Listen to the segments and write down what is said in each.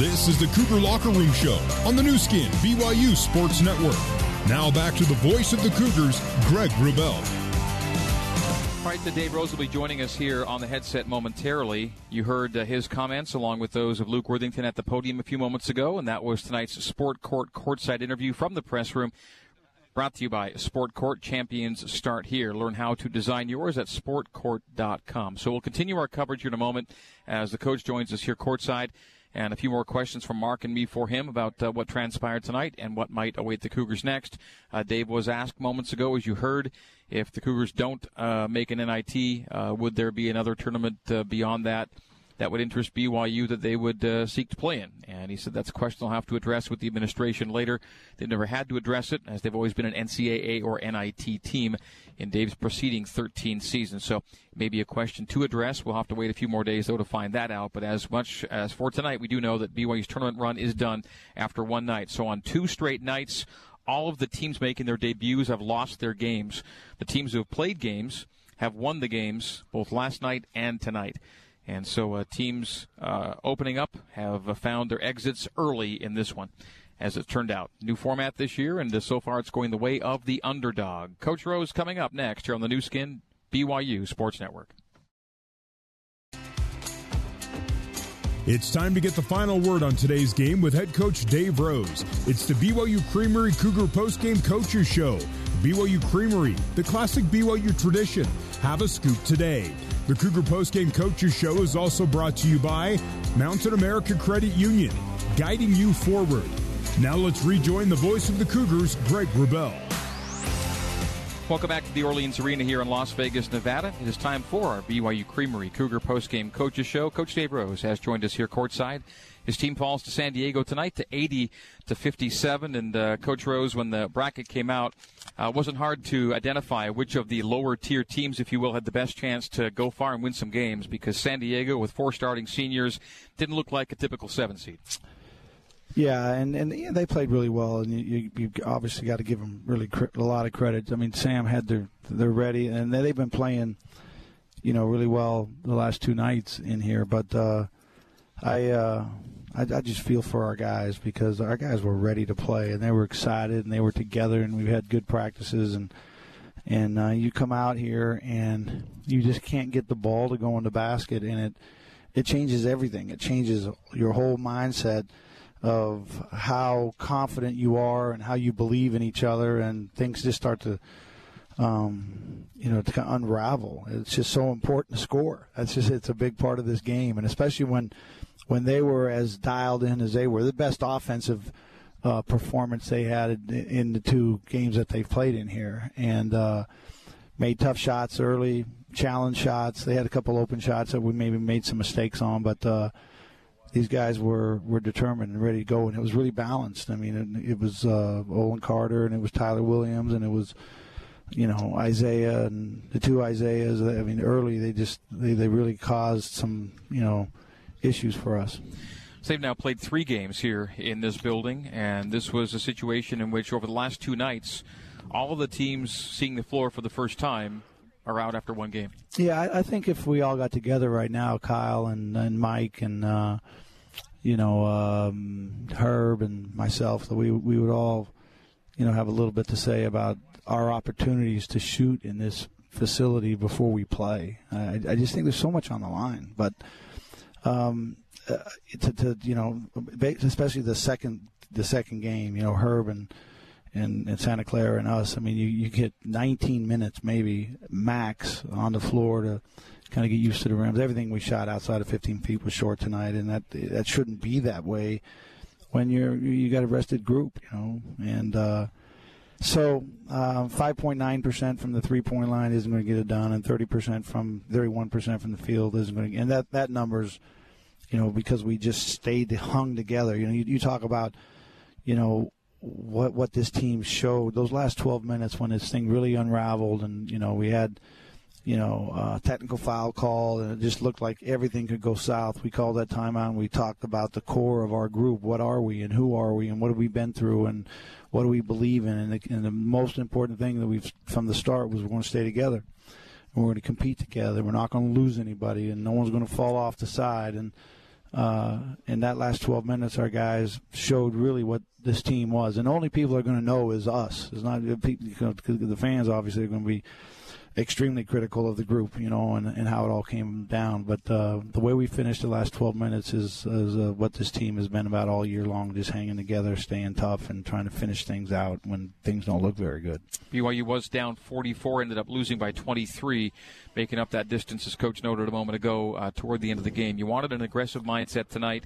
This is the Cougar Locker Room Show on the Nu Skin, BYU Sports Network. Now back to the voice of the Cougars, Greg Wrubell. All right, the Dave Rose will be joining us here on the headset momentarily. You heard uh, his comments along with those of Luke Worthington at the podium a few moments ago, and that was tonight's Sport Court courtside interview from the press room. Brought to you by Sport Court. Champions start here. Learn how to design yours at sportcourt.com. So we'll continue our coverage here in a moment as the coach joins us here courtside and a few more questions from Mark and me for him about uh, what transpired tonight and what might await the Cougars next. Uh, Dave was asked moments ago, as you heard, if the Cougars don't uh, make an NIT, uh, would there be another tournament uh, beyond that? That would interest BYU that they would uh, seek to play in. And he said that's a question they'll have to address with the administration later. They've never had to address it, as they've always been an NCAA or NIT team in Dave's preceding 13 seasons. So maybe a question to address. We'll have to wait a few more days, though, to find that out. But as much as for tonight, we do know that BYU's tournament run is done after one night. So on two straight nights, all of the teams making their debuts have lost their games. The teams who have played games have won the games both last night and tonight. And so uh, teams uh, opening up have uh, found their exits early in this one, as it turned out. New format this year, and uh, so far it's going the way of the underdog. Coach Rose coming up next here on the Nu Skin BYU Sports Network. It's time to get the final word on today's game with head coach Dave Rose. It's the BYU Creamery Cougar Postgame Coaches Show. BYU Creamery, the classic BYU tradition. Have a scoop today. The Cougar Postgame Coaches Show is also brought to you by Mountain America Credit Union, guiding you forward. Now let's rejoin the voice of the Cougars, Greg Wrubell. Welcome back to the Orleans Arena here in Las Vegas, Nevada. It is time for our BYU Creamery Cougar Postgame Coaches Show. Coach Dave Rose has joined us here courtside. His team falls to San Diego tonight to 80 to 57. And uh, Coach Rose, when the bracket came out, uh, wasn't hard to identify which of the lower tier teams, if you will, had the best chance to go far and win some games because San Diego, with four starting seniors, didn't look like a typical seven seed. Yeah, and and yeah, they played really well, and you you obviously got to give them really cr- a lot of credit. I mean, Sam had their they're ready, and they've been playing, you know, really well the last two nights in here. But uh, I uh, I, I just feel for our guys because our guys were ready to play and they were excited and they were together and we've had good practices and and uh, you come out here and you just can't get the ball to go in the basket and it it changes everything. It changes your whole mindset of how confident you are and how you believe in each other and things just start to um, you know to unravel. It's just so important to score. That's just it's a big part of this game and especially when when they were as dialed in as they were. The best offensive uh, performance they had in the two games that they've played in here, and uh, made tough shots early, challenge shots. They had a couple open shots that we maybe made some mistakes on, but. Uh, these guys were, were determined and ready to go, and it was really balanced. I mean, it, it was uh, Olin Carter, and it was Tyler Williams, and it was you know Isaiah and the two Isaiahs. I mean, early they just they, they really caused some you know issues for us. So they've now played three games here in this building, and this was a situation in which over the last two nights, all of the teams seeing the floor for the first time are out after one game. Yeah, I, I think if we all got together right now, Kyle and, and Mike and uh, you know um, Herb and myself, that we we would all you know have a little bit to say about our opportunities to shoot in this facility before we play. I, I just think there's so much on the line, but um, uh, to, to you know, especially the second the second game. You know, Herb and and, and Santa Clara and us. I mean, you, you get 19 minutes maybe max on the floor to kind of get used to the rims. Everything we shot outside of 15 feet was short tonight, and that that shouldn't be that way when you're you got a rested group, you know, and. Uh, so, 5.9% um, from the three-point line isn't going to get it done, and 30% from 31% from the field isn't going to. And that that number's, you know, because we just stayed hung together. You know, you, you talk about, you know, what what this team showed those last 12 minutes when this thing really unraveled, and you know we had you know, uh, technical foul call, and it just looked like everything could go south. We called that timeout, and we talked about the core of our group. What are we, and who are we, and what have we been through, and what do we believe in? And the, and the most important thing that we've from the start was we're going to stay together. And we're going to compete together. We're not going to lose anybody, and no one's going to fall off the side. And uh, in that last 12 minutes, our guys showed really what this team was. And the only people are going to know is us. It's not people, the fans obviously are going to be extremely critical of the group, you know, and, and how it all came down. But uh, the way we finished the last 12 minutes is, is uh, what this team has been about all year long, just hanging together, staying tough, and trying to finish things out when things don't look very good. BYU was down 44, ended up losing by 23, making up that distance, as Coach noted a moment ago, uh, toward the end of the game. You wanted an aggressive mindset tonight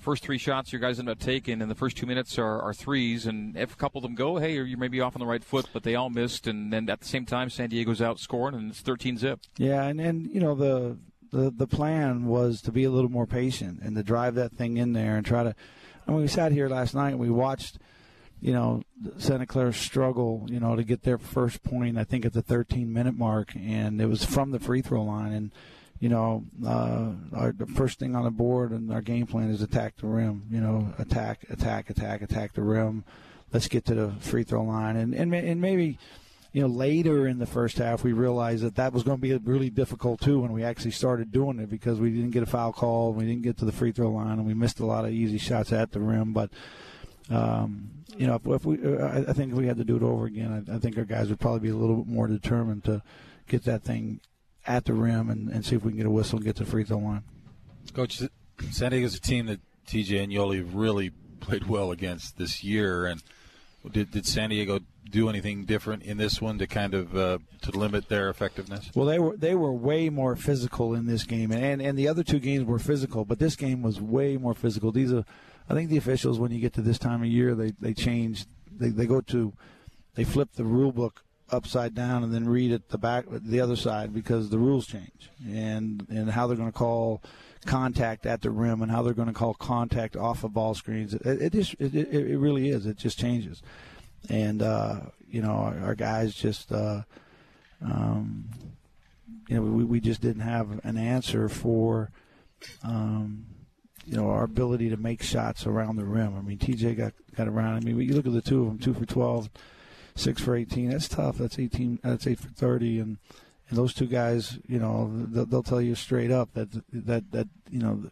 first three shots your guys end up taking in the first two minutes are, are threes, and if a couple of them go, hey, you may be off on the right foot, but they all missed, and then at the same time, San Diego's out scoring, and it's 13 zip. Yeah, and, and you know, the, the, the plan was to be a little more patient and to drive that thing in there and try to. I mean, we sat here last night and we watched, you know, Santa Clara struggle, you know, to get their first point, I think at the 13 minute mark, and it was from the free throw line. And, you know, uh, our, the first thing on the board and our game plan is attack the rim. You know, attack, attack, attack, attack the rim. Let's get to the free throw line, and and, and maybe. You know, later in the first half, we realized that that was going to be really difficult too when we actually started doing it because we didn't get a foul call, we didn't get to the free throw line, and we missed a lot of easy shots at the rim. But um, you know, if, if we, I think if we had to do it over again, I, I think our guys would probably be a little bit more determined to get that thing at the rim and, and see if we can get a whistle and get to free throw line. Coach, San Diego's a team that TJ and Yoeli really played well against this year, and did, did San Diego do anything different in this one to kind of uh, to limit their effectiveness? Well, they were they were way more physical in this game, and and the other two games were physical, but this game was way more physical. These are, I think, the officials when you get to this time of year, they they change, they they go to, they flip the rule book upside down and then read it the back the other side because the rules change. And and how they're going to call contact at the rim and how they're going to call contact off of ball screens it, it just it, it really is. It just changes. And uh, you know our, our guys just uh, um, you know we, we just didn't have an answer for um, you know our ability to make shots around the rim. I mean TJ got got around. I mean you look at the two of them two for 12 six for 18. That's tough. That's 18. That's eight for 30. And and those two guys, you know, they'll, they'll tell you straight up that that that you know,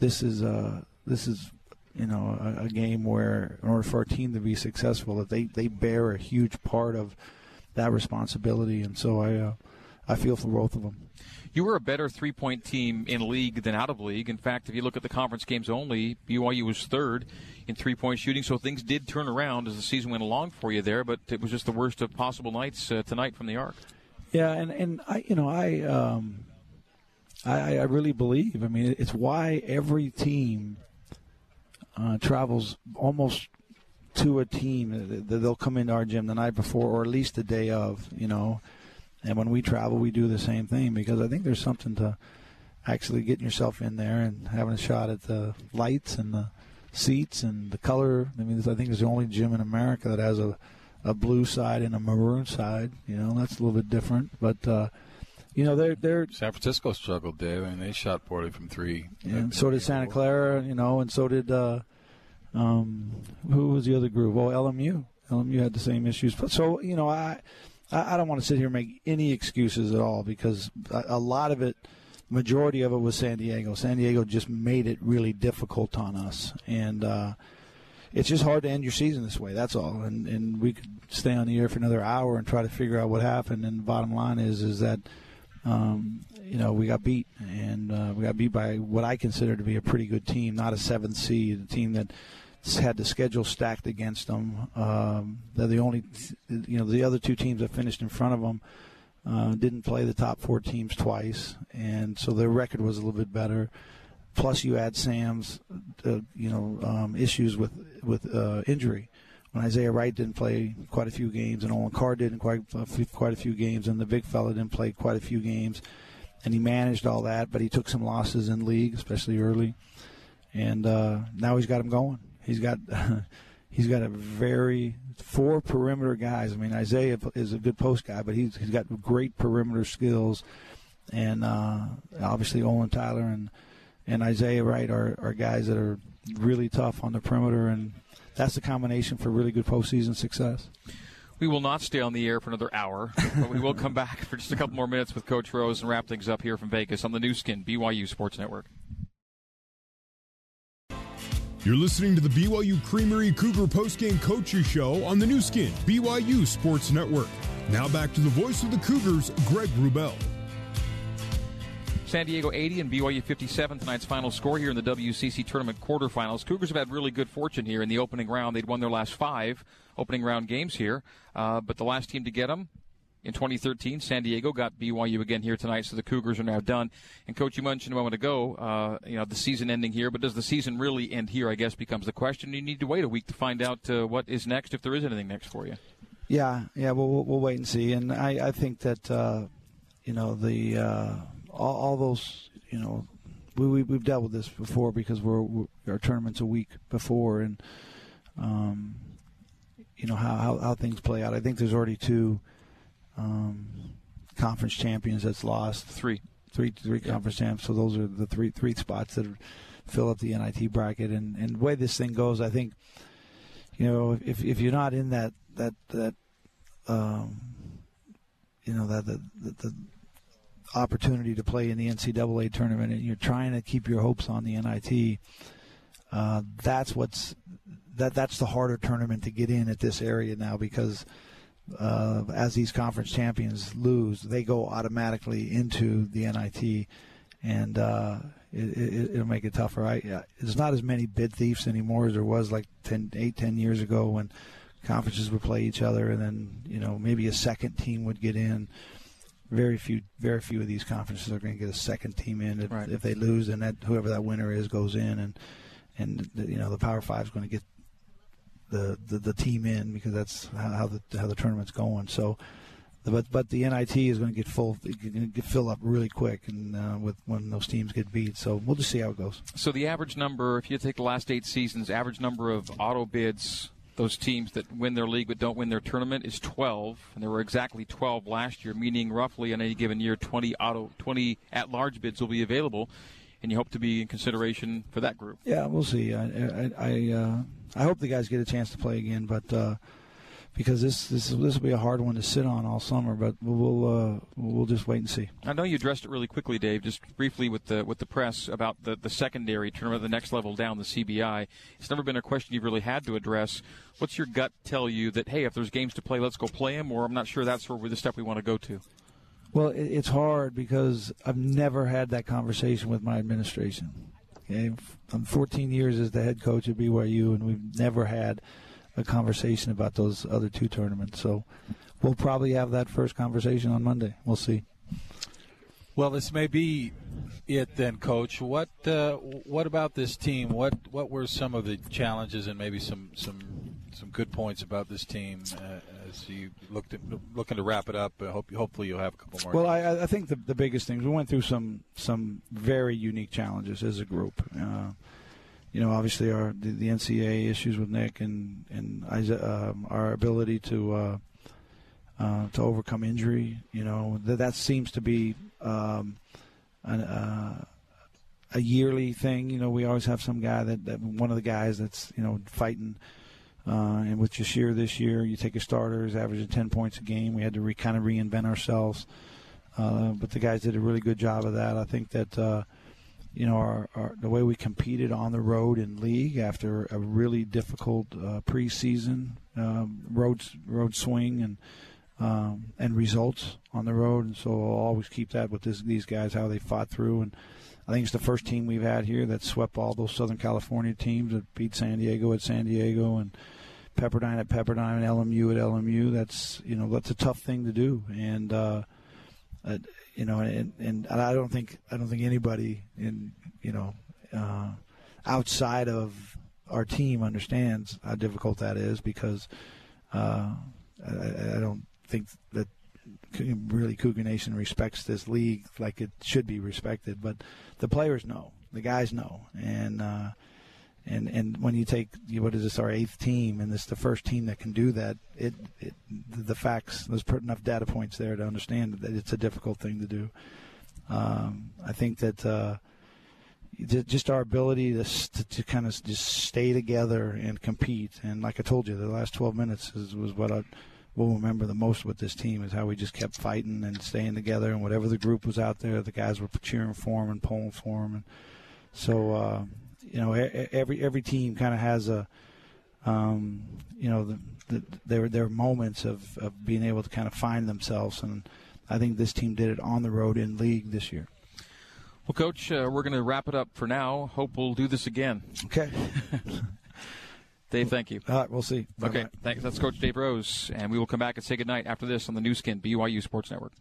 this is uh this is you know a, a, game where in order for our team to be successful, that they they bear a huge part of that responsibility. And so I uh, I feel for both of them. You were a better three point team in league than out of league. In fact, if you look at the conference games only, BYU was third in three point shooting. So things did turn around as the season went along for you there, but it was just the worst of possible nights uh, tonight from the arc. Yeah, and, and I, you know, I, um, I, I really believe. I mean, it's why every team uh, travels almost to a team. That they'll come into our gym the night before, or at least the day of. You know, and when we travel, we do the same thing because I think there's something to actually getting yourself in there and having a shot at the lights and the seats and the color. I mean, I think it's the only gym in America that has a, a blue side and a maroon side. You know, that's a little bit different, but. Uh, you know, they're they're San Francisco struggled, Dave. I mean, they shot poorly from three. And so did Santa Clara, you know, and so did uh, um, who was the other group? Well, LMU. LMU had the same issues. But so you know, I I, I don't want to sit here and make any excuses at all because a, a lot of it, majority of it was San Diego. San Diego just made it really difficult on us, and uh, it's just hard to end your season this way. That's all. And and we could stay on the air for another hour and try to figure out what happened. And the bottom line is is that. Um, you know, we got beat, and uh, we got beat by what I consider to be a pretty good team, not a seventh seed, a team that had the schedule stacked against them. Um, they're the only, you know, the other two teams that finished in front of them uh, didn't play the top four teams twice, and so their record was a little bit better. Plus, you add Sam's, uh, you know, um, issues with with uh, injury. When Isaiah Wright didn't play quite a few games, and Olin Carter didn't quite quite a few games, and the big fella didn't play quite a few games, and he managed all that, but he took some losses in league, especially early, and uh, now he's got him going He's got he's got a very four perimeter guys. I mean, Isaiah is a good post guy, but he's he's got great perimeter skills, and uh, obviously Olin Tyler and and Isaiah Wright are, are guys that are really tough on the perimeter, and that's the combination for really good postseason success. We will not stay on the air for another hour, but we will come back for just a couple more minutes with Coach Rose and wrap things up here from Vegas on the Nu Skin BYU Sports Network. You're listening to the BYU Creamery Cougar postgame coaches show on the Nu Skin, BYU Sports Network. Now back to the voice of the Cougars, Greg Wrubell. San Diego 80 and BYU 57 tonight's final score here in the WCC tournament quarterfinals. Cougars have had really good fortune here in the opening round. They'd won their last five opening round games here, uh, but the last team to get them in 2013. San Diego got BYU again here tonight, so the Cougars are now done. And coach, you mentioned a moment ago, uh, you know, the season ending here, but does the season really end here? I guess becomes the question. You need to wait a week to find out uh, what is next, if there is anything next for you. Yeah, yeah, we'll we'll, we'll wait and see. And I, I think that uh, you know the uh, all, all, those you know we, we we've dealt with this before because we're, we're our tournaments a week before and. Um, you know how, how, how things play out. I think there's already two um, conference champions that's lost. Three. Three, three yeah. conference champs. So those are the three three spots that fill up the NIT bracket. And, and the way this thing goes, I think, you know, if if you're not in that that that um, you know that the, the, the opportunity to play in the NCAA tournament, and you're trying to keep your hopes on the NIT. Uh, that's what's that that's the harder tournament to get in at this area now because uh, as these conference champions lose, they go automatically into the NIT, and uh, it, will it, make it tougher. I, there's not as many bid thieves anymore as there was like 10, 8, 10 years ago when conferences would play each other, and then you know maybe a second team would get in. Very few, very few of these conferences are going to get a second team in. If, right. if they lose, then that whoever that winner is goes in, and and you know the Power Five is going to get the, the, the team in because that's how the how the tournament's going. So, but but the NIT is going to get full, get fill up really quick, and uh, with when those teams get beat. So we'll just see how it goes. So the average number, if you take the last eight seasons, average number of auto bids. Those teams that win their league but don't win their tournament is 12, and there were exactly 12 last year, meaning roughly in any given year 20 auto 20 at-large bids will be available and you hope to be in consideration for that group. Yeah, we'll see. I I I, uh, I hope the guys get a chance to play again, but uh, because this this this will be a hard one to sit on all summer. But we'll uh, we'll just wait and see. I know you addressed it really quickly, Dave, just briefly with the with the press about the the secondary tournament, of the next level down, the CBI. It's never been a question you've really had to address. What's your gut tell you that hey, if there's games to play, let's go play them, or I'm not sure that's where the step we want to go to. Well, it's hard because I've never had that conversation with my administration. I'm 14 years as the head coach at BYU, and we've never had a conversation about those other two tournaments. So we'll probably have that first conversation on Monday. We'll see. Well, this may be it then, Coach. What uh, what about this team? What what were some of the challenges and maybe some some some good points about this team uh, as you looked at, looking to wrap it up? I hope hopefully you'll have a couple more. Well, I, I, think the the biggest things we went through some some very unique challenges as a group. Uh, you know, obviously our the, the, NCAA issues with Nick and and um, our ability to uh, uh, to overcome injury. You know, that that seems to be um, an, uh, a yearly thing. You know, we always have some guy that, that one of the guys that's you know fighting. Uh, and with Jahshire this year, you take a starter, he's averaging 10 points a game. We had to re, kind of reinvent ourselves. Uh, but the guys did a really good job of that. I think that, uh, you know, our, our, the way we competed on the road in league after a really difficult uh, preseason um, road road swing and um, and results on the road. And so I'll always keep that with this, these guys, how they fought through. And I think it's the first team we've had here that swept all those Southern California teams that beat San Diego at San Diego and Pepperdine at Pepperdine and LMU at LMU. That's you know that's a tough thing to do, and uh, uh, you know, and, and I don't think I don't think anybody in you know uh, outside of our team understands how difficult that is because uh, I, I don't think that really Cougar Nation respects this league like it should be respected. But the players know, the guys know, and uh, and and when you take what is this our eighth team, and this the first team that can do that, it, it the facts there's put enough data points there to understand that it's a difficult thing to do. Um, I think that. Uh, just our ability to, to, to, kind of just stay together and compete. And like I told you, the last 12 minutes is, was what I we'll remember the most with this team is how we just kept fighting and staying together. And whatever the group was out there, the guys were cheering for him and pulling for him. And so uh, you know every every team kind of has a um, you know the, the, there are moments of, of being able to kind of find themselves and I think this team did it on the road in league this year. Well, Coach, uh, we're going to wrap it up for now. Hope we'll do this again. Okay. Dave, thank you. All right, we'll see. Bye-bye. Okay, thanks. That's Coach Dave Rose, and we will come back and say goodnight after this on the Nu Skin BYU Sports Network.